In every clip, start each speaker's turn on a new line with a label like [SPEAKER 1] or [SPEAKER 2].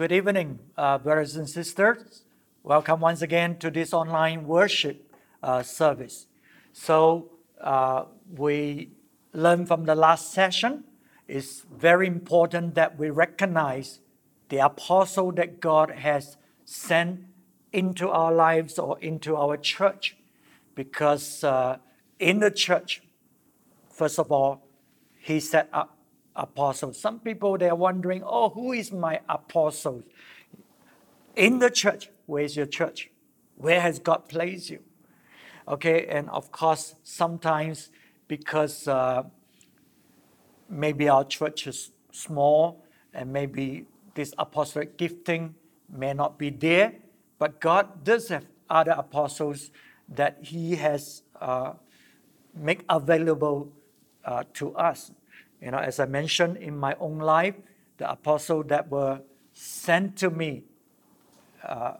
[SPEAKER 1] Good evening, uh, brothers and sisters. Welcome once again to this online worship uh, service. So, uh, we learned from the last session, it's very important that we recognize the apostle that God has sent into our lives or into our church. Because uh, in the church, first of all, He set up apostles. Some people they are wondering, oh, who is my apostle? In the church, where's your church? Where has God placed you? Okay, and of course, sometimes because uh, maybe our church is small and maybe this apostolic gifting may not be there, but God does have other apostles that He has uh, made available uh, to us. You know, as I mentioned in my own life, the apostles that were sent to me uh,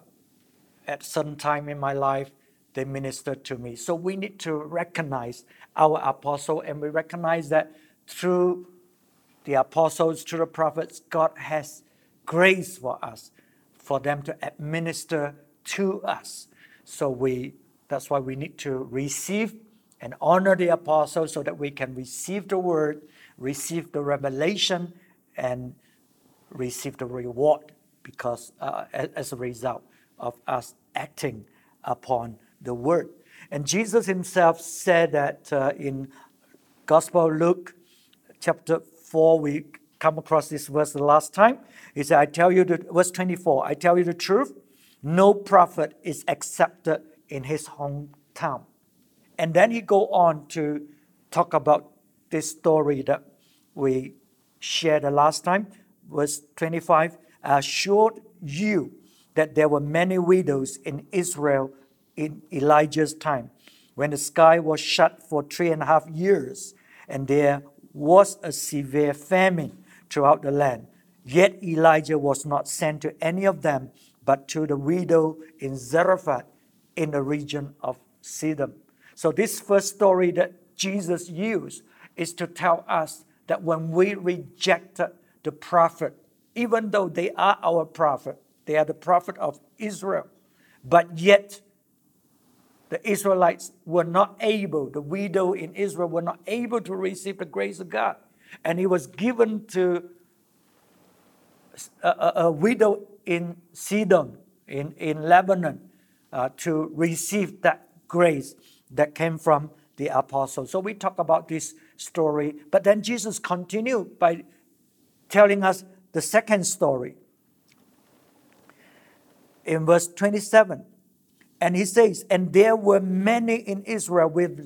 [SPEAKER 1] at certain time in my life, they ministered to me. So we need to recognize our apostle, and we recognize that through the apostles, through the prophets, God has grace for us, for them to administer to us. So we that's why we need to receive and honor the apostles so that we can receive the word receive the revelation and receive the reward because uh, as a result of us acting upon the word. And Jesus himself said that uh, in Gospel Luke chapter 4, we come across this verse the last time. He said, I tell you, the, verse 24, I tell you the truth, no prophet is accepted in his hometown. And then he go on to talk about this story that we shared the last time, verse 25, assured you that there were many widows in Israel in Elijah's time, when the sky was shut for three and a half years, and there was a severe famine throughout the land. Yet Elijah was not sent to any of them, but to the widow in Zarephath in the region of Sidon. So, this first story that Jesus used is to tell us that when we rejected the prophet, even though they are our prophet, they are the prophet of Israel, but yet the Israelites were not able, the widow in Israel were not able to receive the grace of God. And he was given to a, a, a widow in Sidon, in, in Lebanon, uh, to receive that grace that came from the apostle. So we talk about this story, but then Jesus continued by telling us the second story. In verse 27, and he says, And there were many in Israel with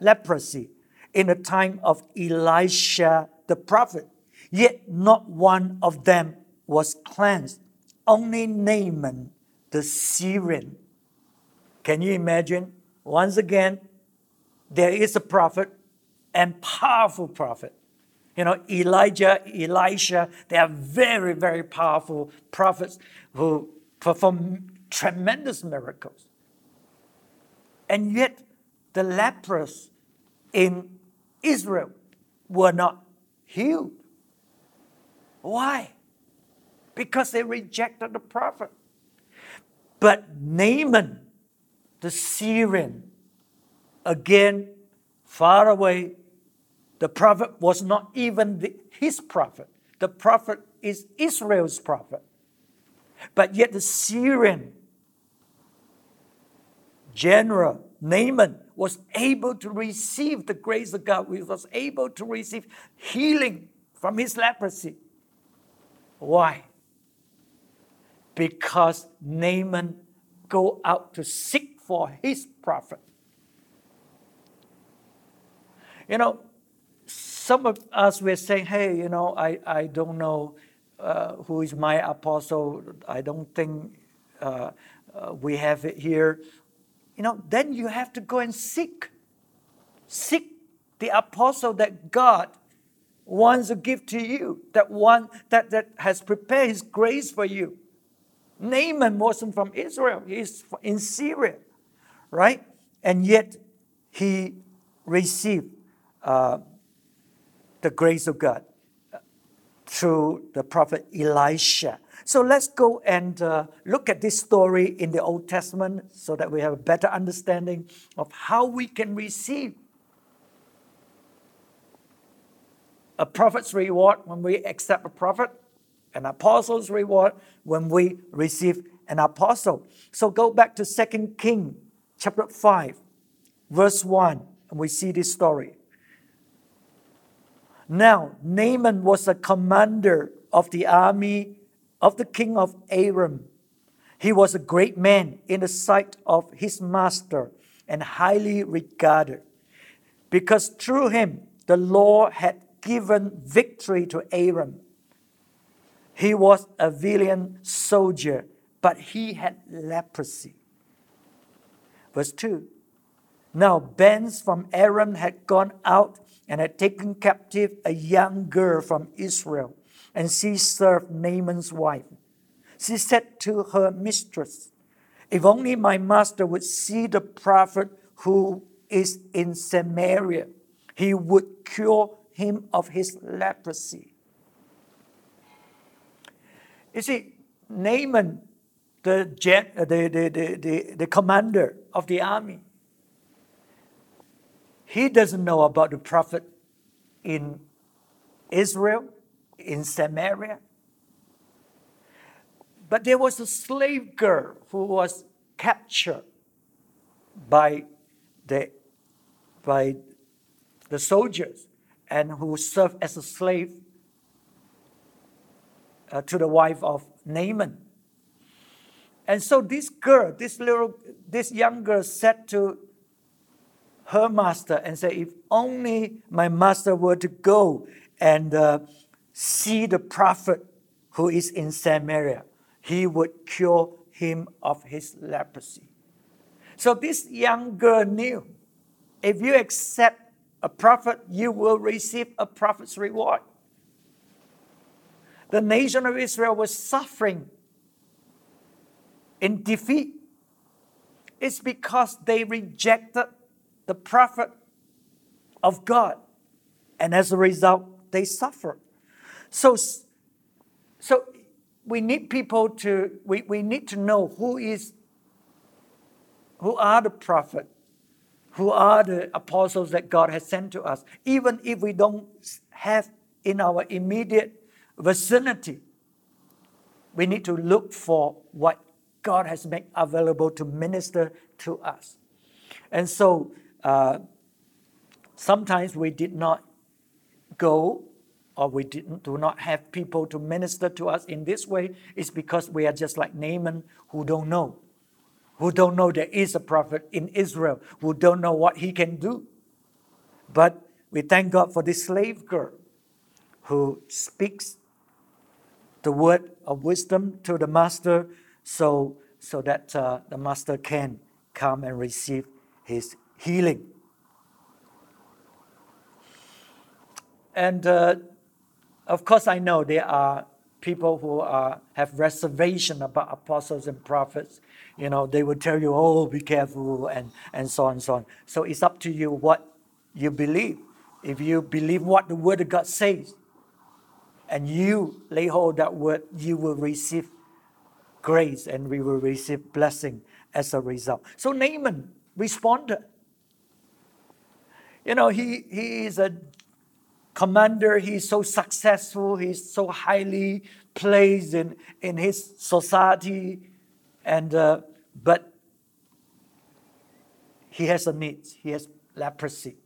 [SPEAKER 1] leprosy in the time of Elisha the prophet, yet not one of them was cleansed, only Naaman the Syrian. Can you imagine? Once again, there is a prophet and powerful prophet. You know, Elijah, Elisha, they are very, very powerful prophets who perform tremendous miracles. And yet, the lepers in Israel were not healed. Why? Because they rejected the prophet. But Naaman, the Syrian, again, far away, the prophet was not even the, his prophet. The prophet is Israel's prophet. But yet the Syrian general, Naaman, was able to receive the grace of God. He was able to receive healing from his leprosy. Why? Because Naaman go out to seek for his prophet. You know, some of us were saying, hey, you know, I, I don't know uh, who is my apostle. I don't think uh, uh, we have it here. You know, then you have to go and seek. Seek the apostle that God wants to give to you, that one that, that has prepared his grace for you. Naaman wasn't from Israel, he's in Syria, right? And yet he received uh, the grace of God. through the prophet Elisha. So let's go and uh, look at this story in the Old Testament so that we have a better understanding of how we can receive a prophet's reward when we accept a prophet, an apostle's reward when we receive an apostle. So go back to 2 King chapter 5, verse 1, and we see this story. Now, Naaman was a commander of the army of the king of Aram. He was a great man in the sight of his master and highly regarded, because through him the Lord had given victory to Aram. He was a valiant soldier, but he had leprosy. Verse 2 Now bands from Aram had gone out and had taken captive a young girl from Israel, and she served Naaman's wife. She said to her mistress, If only my master would see the prophet who is in Samaria, he would cure him of his leprosy. You see, Naaman, the, the, the, the, the, commander of the army, he doesn't know about the prophet in Israel, in Samaria. But there was a slave girl who was captured by the, by the soldiers and who served as a slave uh, to the wife of Naaman. And so this girl, this little, this young girl said to her master and said, If only my master were to go and uh, see the prophet who is in Samaria, he would cure him of his leprosy. So this young girl knew if you accept a prophet, you will receive a prophet's reward. The nation of Israel was suffering in defeat. It's because they rejected the prophet of God. And as a result, they suffer. So, so we need people to, we, we need to know who is, who are the prophet who are the apostles that God has sent to us, even if we don't have in our immediate vicinity. We need to look for what God has made available to minister to us. And so uh, sometimes we did not go or we didn't, do not have people to minister to us in this way is because we are just like Naaman who don't know who don't know there is a prophet in Israel, who don't know what he can do. But we thank God for this slave girl who speaks the word of wisdom to the master so, so that uh, the master can come and receive his healing. And uh, of course, I know there are people who are, have reservation about apostles and prophets you know, they would tell you, oh, be careful, and, and so on and so on. So it's up to you what you believe. If you believe what the Word of God says, and you lay hold that word, you will receive grace and we will receive blessing as a result. So Naaman responded. You know, he, he is a commander, he's so successful, he's so highly placed in, in his society and uh, but he has a need. He has leprosy,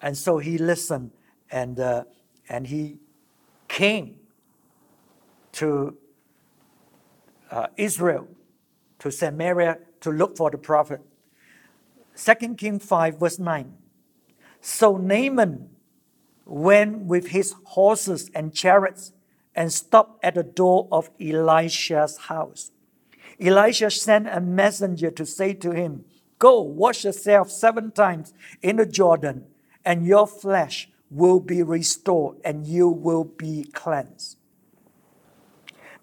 [SPEAKER 1] and so he listened and uh, and he came to uh, Israel, to Samaria to look for the prophet. Second King five verse nine. So Naaman went with his horses and chariots and stopped at the door of Elisha's house. Elisha sent a messenger to say to him, Go, wash yourself seven times in the Jordan, and your flesh will be restored, and you will be cleansed.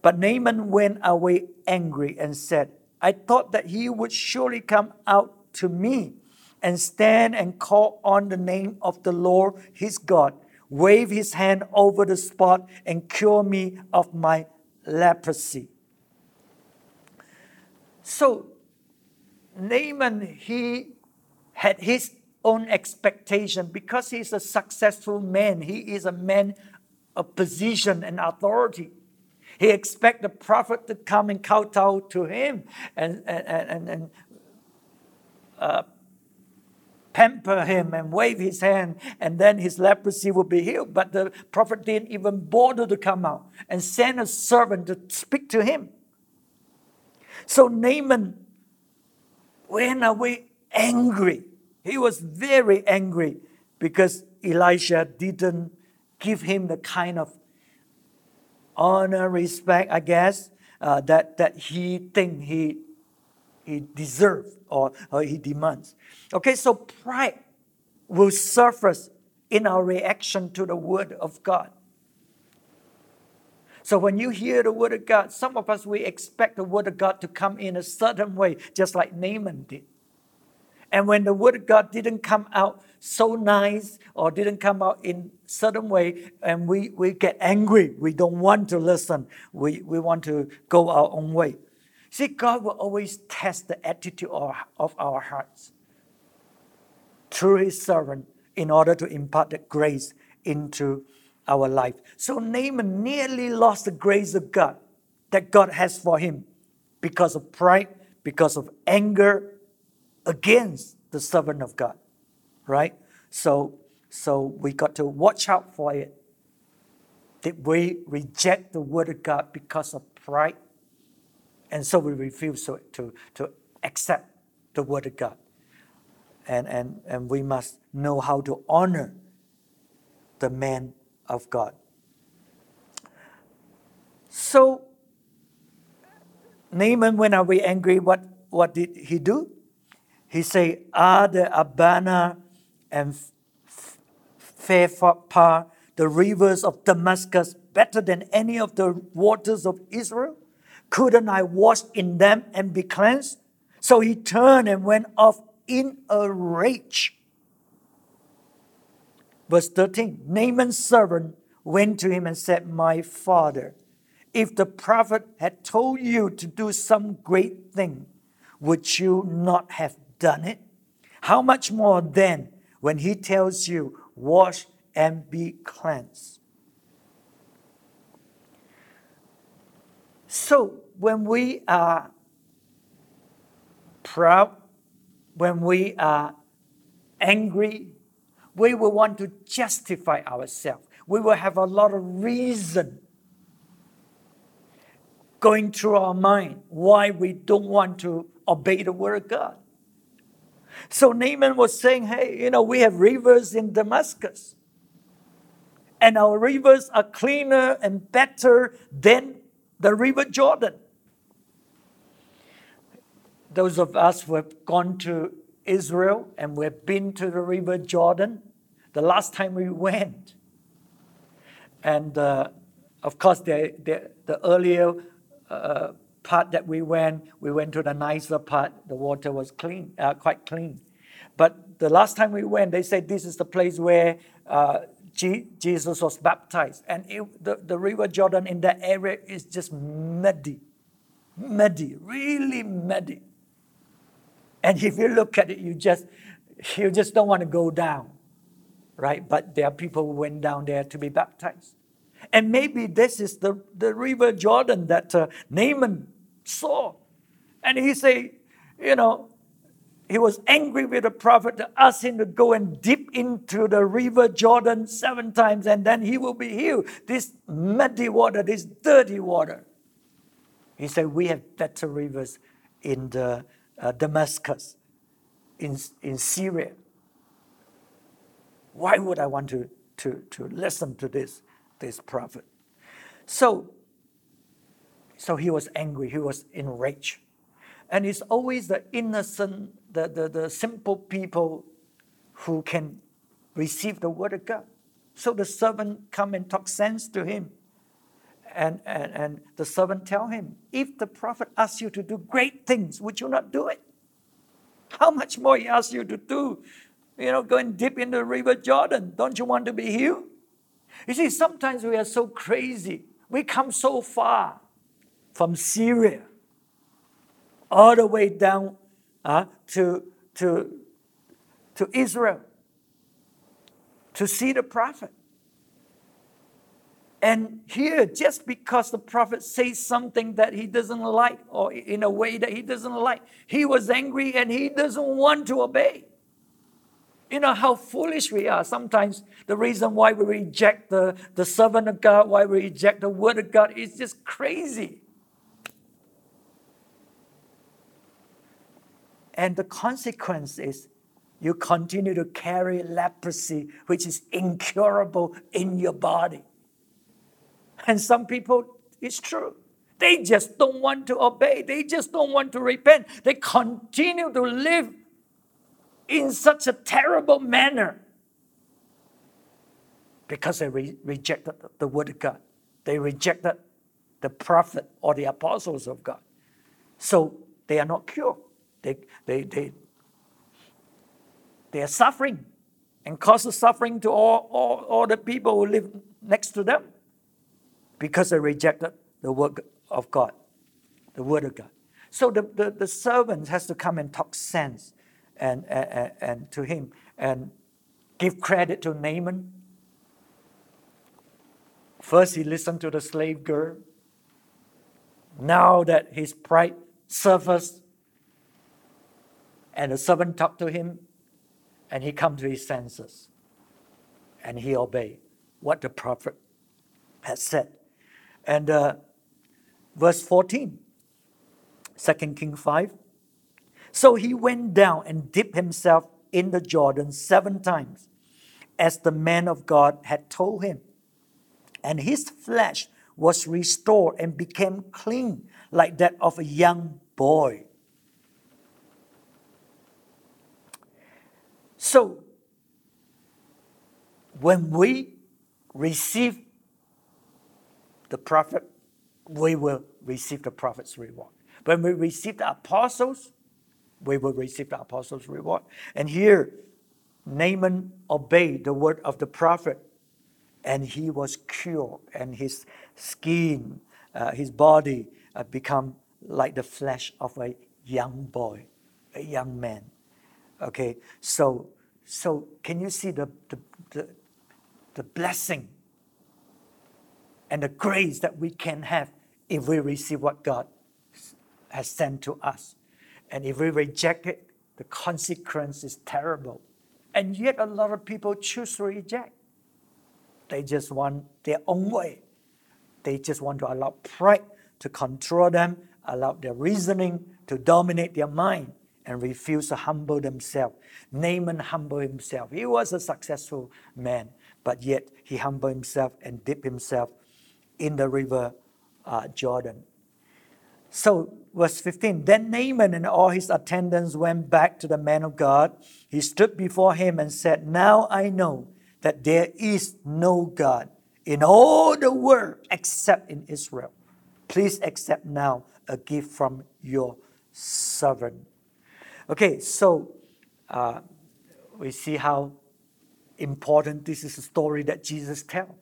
[SPEAKER 1] But Naaman went away angry and said, I thought that he would surely come out to me and stand and call on the name of the Lord his God, wave his hand over the spot, and cure me of my leprosy. So, Naaman, he had his own expectation because he's a successful man. He is a man of position and authority. He expect the prophet to come and kowtow to him and, and, and, and uh, pamper him and wave his hand, and then his leprosy will be healed. But the prophet didn't even bother to come out and send a servant to speak to him. So Naaman when are we angry. He was very angry because Elisha didn't give him the kind of honor, respect, I guess, uh, that, that he think he, he deserves or, or he demands. Okay, so pride will surface in our reaction to the word of God. So when you hear the word of God, some of us we expect the word of God to come in a certain way, just like Naaman did. And when the word of God didn't come out so nice or didn't come out in certain way, and we, we get angry, we don't want to listen, we, we want to go our own way. See, God will always test the attitude of, of our hearts through His servant in order to impart the grace into our life. So Naaman nearly lost the grace of God that God has for him because of pride, because of anger, against the servant of God, right? So, so we got to watch out for it. Did we reject the word of God because of pride? And so we refuse to, to, to accept the word of God. And, and, and we must know how to honor the man of God. So, Naaman, when are we angry, what, what did he do? He say, Are the Abana and Pharpar, the rivers of Damascus, better than any of the waters of Israel? Couldn't I wash in them and be cleansed? So he turned and went off in a rage. Verse 13 Naaman's servant went to him and said, My father, if the prophet had told you to do some great thing, would you not have done it? How much more then when he tells you, wash and be cleansed? So when we are proud, when we are angry, we will want to justify ourselves. We will have a lot of reason going through our mind why we don't want to obey the word of God. So Naaman was saying, hey, you know, we have rivers in Damascus. And our rivers are cleaner and better than the river Jordan. Those of us who have gone to Israel and we've been to the river Jordan, the last time we went, and uh, of course, the, the, the earlier uh, part that we went, we went to the nicer part. The water was clean, uh, quite clean. But the last time we went, they said this is the place where uh, Jesus was baptized. And it, the, the river Jordan in that area is just muddy, muddy, really muddy. And if you look at it, you just you just don't want to go down, right? But there are people who went down there to be baptized. And maybe this is the, the river Jordan that uh, Naaman saw. And he said, you know, he was angry with the prophet to ask him to go and dip into the river Jordan seven times and then he will be healed. This muddy water, this dirty water. He said, We have better rivers in the, uh, Damascus, in, in Syria. Why would I want to, to, to listen to this, this prophet? So so he was angry, he was enraged. And it's always the innocent, the, the, the simple people who can receive the word of God. So the servant come and talk sense to him. And, and, and the servant tell him, if the prophet asks you to do great things, would you not do it? How much more he asks you to do? You know, go and dip in the river Jordan. Don't you want to be healed? You see, sometimes we are so crazy. We come so far from Syria all the way down uh, to, to, to Israel to see the prophet. And here, just because the prophet says something that he doesn't like or in a way that he doesn't like, he was angry and he doesn't want to obey. You know how foolish we are. Sometimes the reason why we reject the, the servant of God, why we reject the word of God is just crazy. And the consequence is you continue to carry leprosy, which is incurable in your body. And some people, it's true. They just don't want to obey. They just don't want to repent. They continue to live in such a terrible manner because they re- rejected the word of God. They rejected the prophet or the apostles of God. So they are not cured. They, they, they, they are suffering and causes suffering to all, all, all the people who live next to them because they rejected the word of God, the word of God. So the, the, the servant has to come and talk sense and, and, and to him and give credit to Naaman. First, he listened to the slave girl. Now that his pride surfaced, and the servant talked to him, and he come to his senses, and he obeyed what the prophet had said. And uh, verse 14, 2 King 5. So he went down and dipped himself in the Jordan seven times, as the man of God had told him. And his flesh was restored and became clean, like that of a young boy. So, when we receive the prophet, we will receive the prophet's reward. When we receive the apostles, we will receive the apostles' reward. And here, Naaman obeyed the word of the prophet, and he was cured, and his skin, uh, his body, uh, become like the flesh of a young boy, a young man. Okay, so so can you see the the, the, the blessing and the grace that we can have if we receive what God has sent to us. And if we reject it, the consequence is terrible. And yet, a lot of people choose to reject. They just want their own way. They just want to allow pride to control them, allow their reasoning to dominate their mind, and refuse to humble themselves. Naaman humbled himself. He was a successful man, but yet he humbled himself and dipped himself in the river uh, Jordan. So, verse 15 Then Naaman and all his attendants went back to the man of God. He stood before him and said, Now I know that there is no God in all the world except in Israel. Please accept now a gift from your servant. Okay, so uh, we see how important this is a story that Jesus tells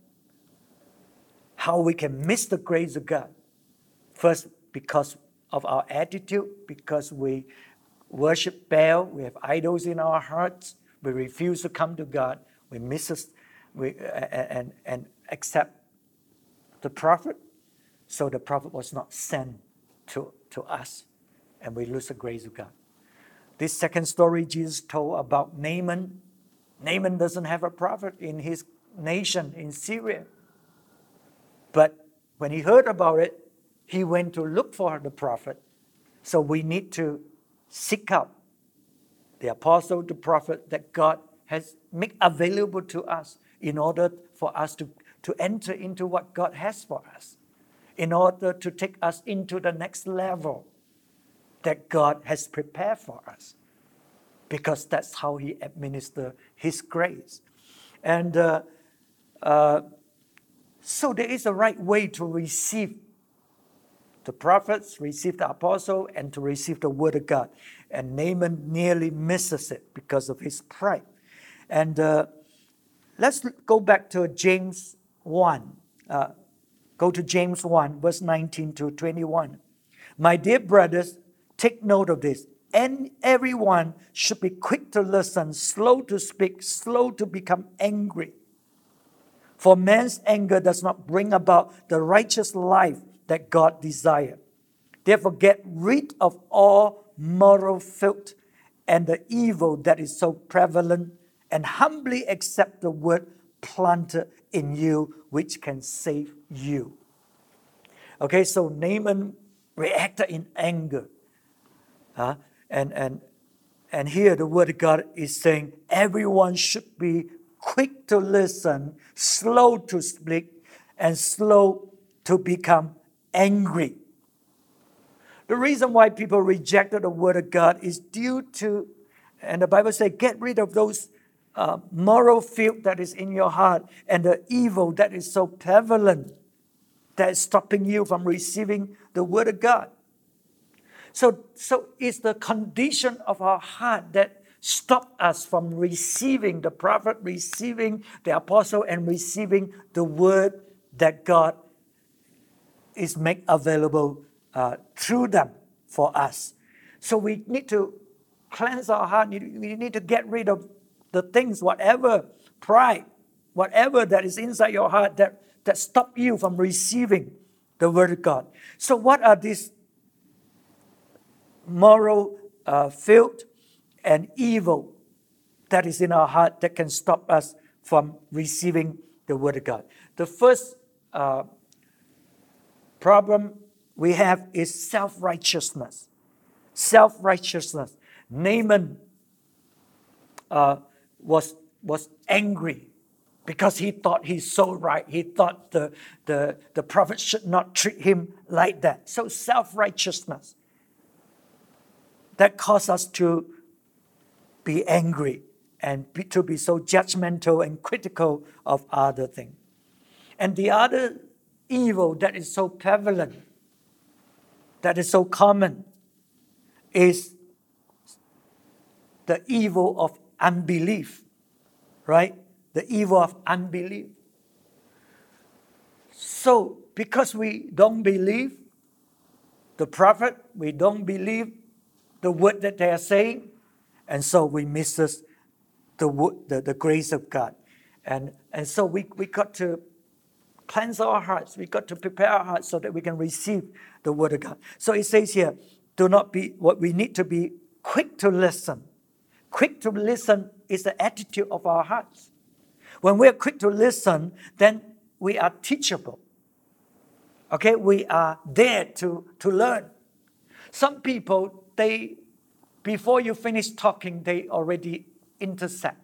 [SPEAKER 1] how we can miss the grace of God. First, because of our attitude, because we worship Baal, we have idols in our hearts, we refuse to come to God, we miss us, we, and, and accept the prophet. So the prophet was not sent to, to us, and we lose the grace of God. This second story Jesus told about Naaman. Naaman doesn't have a prophet in his nation in Syria. But when he heard about it, he went to look for the prophet. So we need to seek out the apostle, the prophet that God has made available to us in order for us to, to enter into what God has for us, in order to take us into the next level that God has prepared for us, because that's how He administers His grace. And uh, uh, so there is a right way to receive the prophets, receive the apostle, and to receive the word of God. And Naaman nearly misses it because of his pride. And uh, let's go back to James 1. Uh, go to James 1, verse 19 to 21. My dear brothers, take note of this. And everyone should be quick to listen, slow to speak, slow to become angry. For man's anger does not bring about the righteous life that God desires. Therefore, get rid of all moral filth and the evil that is so prevalent, and humbly accept the word planted in you, which can save you. Okay, so Naaman reacted in anger. Uh, and, and, and here the word of God is saying everyone should be quick to listen, slow to speak, and slow to become angry. The reason why people rejected the word of God is due to, and the Bible says, get rid of those uh, moral filth that is in your heart and the evil that is so prevalent that is stopping you from receiving the word of God. So, so it's the condition of our heart that stop us from receiving the prophet, receiving the apostle, and receiving the word that God is made available uh, through them for us. So we need to cleanse our heart. We need to get rid of the things, whatever pride, whatever that is inside your heart that, that stop you from receiving the word of God. So what are these moral uh, filth and evil that is in our heart that can stop us from receiving the Word of God. The first uh, problem we have is self righteousness. Self righteousness. Naaman uh, was, was angry because he thought he's so right. He thought the, the, the prophet should not treat him like that. So, self righteousness that causes us to be angry and be, to be so judgmental and critical of other things. And the other evil that is so prevalent, that is so common, is the evil of unbelief, right? The evil of unbelief. So, because we don't believe the prophet, we don't believe the word that they are saying, and so we misses the, the, the grace of God. And, and so we, we got to cleanse our hearts. We got to prepare our hearts so that we can receive the word of God. So it says here, do not be what we need to be quick to listen. Quick to listen is the attitude of our hearts. When we're quick to listen, then we are teachable. Okay, we are there to, to learn. Some people, they before you finish talking, they already intercept.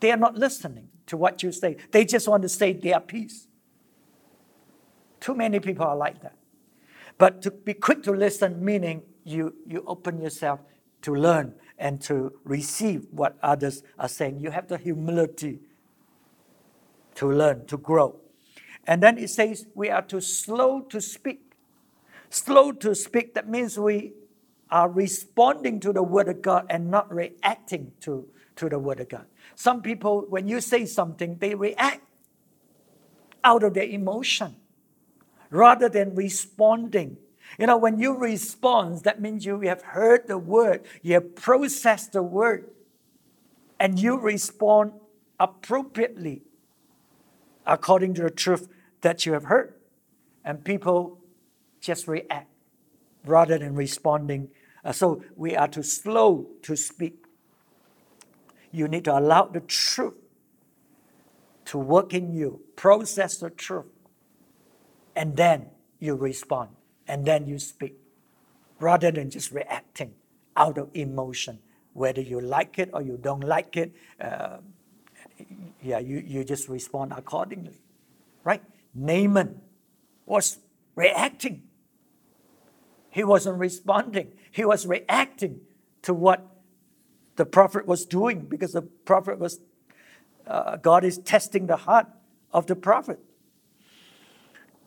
[SPEAKER 1] They are not listening to what you say. They just want to say their piece. Too many people are like that. But to be quick to listen, meaning you, you open yourself to learn and to receive what others are saying. You have the humility to learn, to grow. And then it says we are too slow to speak. Slow to speak, that means we are responding to the Word of God and not reacting to, to the Word of God. Some people, when you say something, they react out of their emotion rather than responding. You know, when you respond, that means you have heard the Word, you have processed the Word, and you respond appropriately according to the truth that you have heard. And people just react rather than responding uh, so we are too slow to speak. You need to allow the truth to work in you, process the truth, and then you respond, and then you speak, rather than just reacting out of emotion, whether you like it or you don't like it. Uh, yeah, you, you just respond accordingly, right? Naaman was reacting. He wasn't responding. He was reacting to what the prophet was doing because the prophet was, uh, God is testing the heart of the prophet.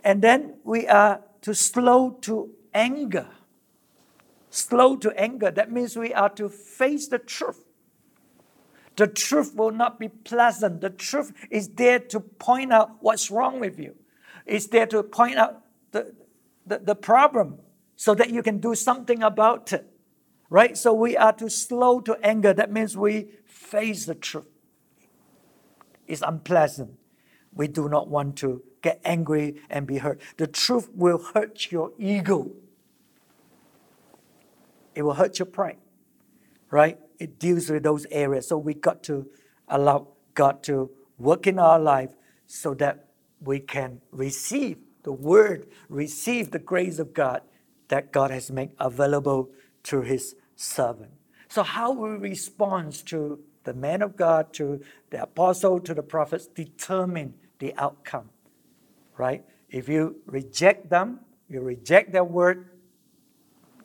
[SPEAKER 1] And then we are to slow to anger. Slow to anger. That means we are to face the truth. The truth will not be pleasant. The truth is there to point out what's wrong with you. It's there to point out the, the, the problem so that you can do something about it. Right? So we are too slow to anger. That means we face the truth. It's unpleasant. We do not want to get angry and be hurt. The truth will hurt your ego. It will hurt your pride. Right? It deals with those areas. So we got to allow God to work in our life so that we can receive the word, receive the grace of God that God has made available through his servant. So how we respond to the man of God, to the apostle, to the prophets, determine the outcome. Right? If you reject them, you reject their word,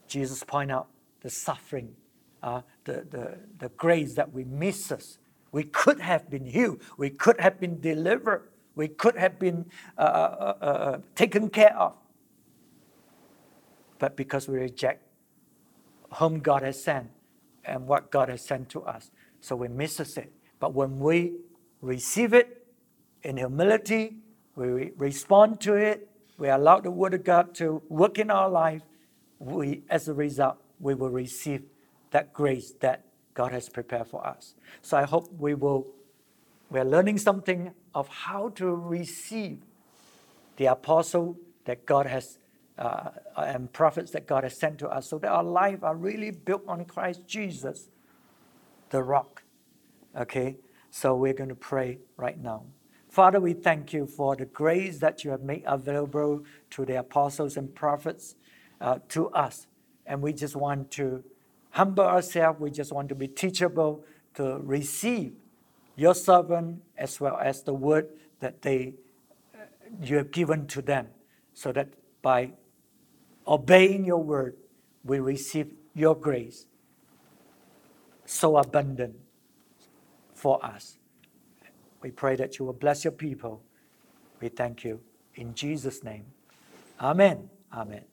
[SPEAKER 1] Jesus point out the suffering, uh, the, the, the grace that we miss us. We could have been healed. We could have been delivered. We could have been uh, uh, uh, uh taken care of. But because we reject whom God has sent and what God has sent to us, so we miss it. But when we receive it in humility, we respond to it, we allow the Word of God to work in our life, we, as a result, we will receive that grace that God has prepared for us. So I hope we will, we're learning something of how to receive the apostle that God has uh, and prophets that God has sent to us so that our life are really built on Christ Jesus, the rock. Okay, so we're going to pray right now. Father, we thank you for the grace that you have made available to the apostles and prophets uh, to us. And we just want to humble ourselves. We just want to be teachable to receive your servant as well as the word that they uh, you have given to them so that by obeying your word we receive your grace so abundant for us. We pray that you will bless your people. We thank you in jesus name. Amen. Amen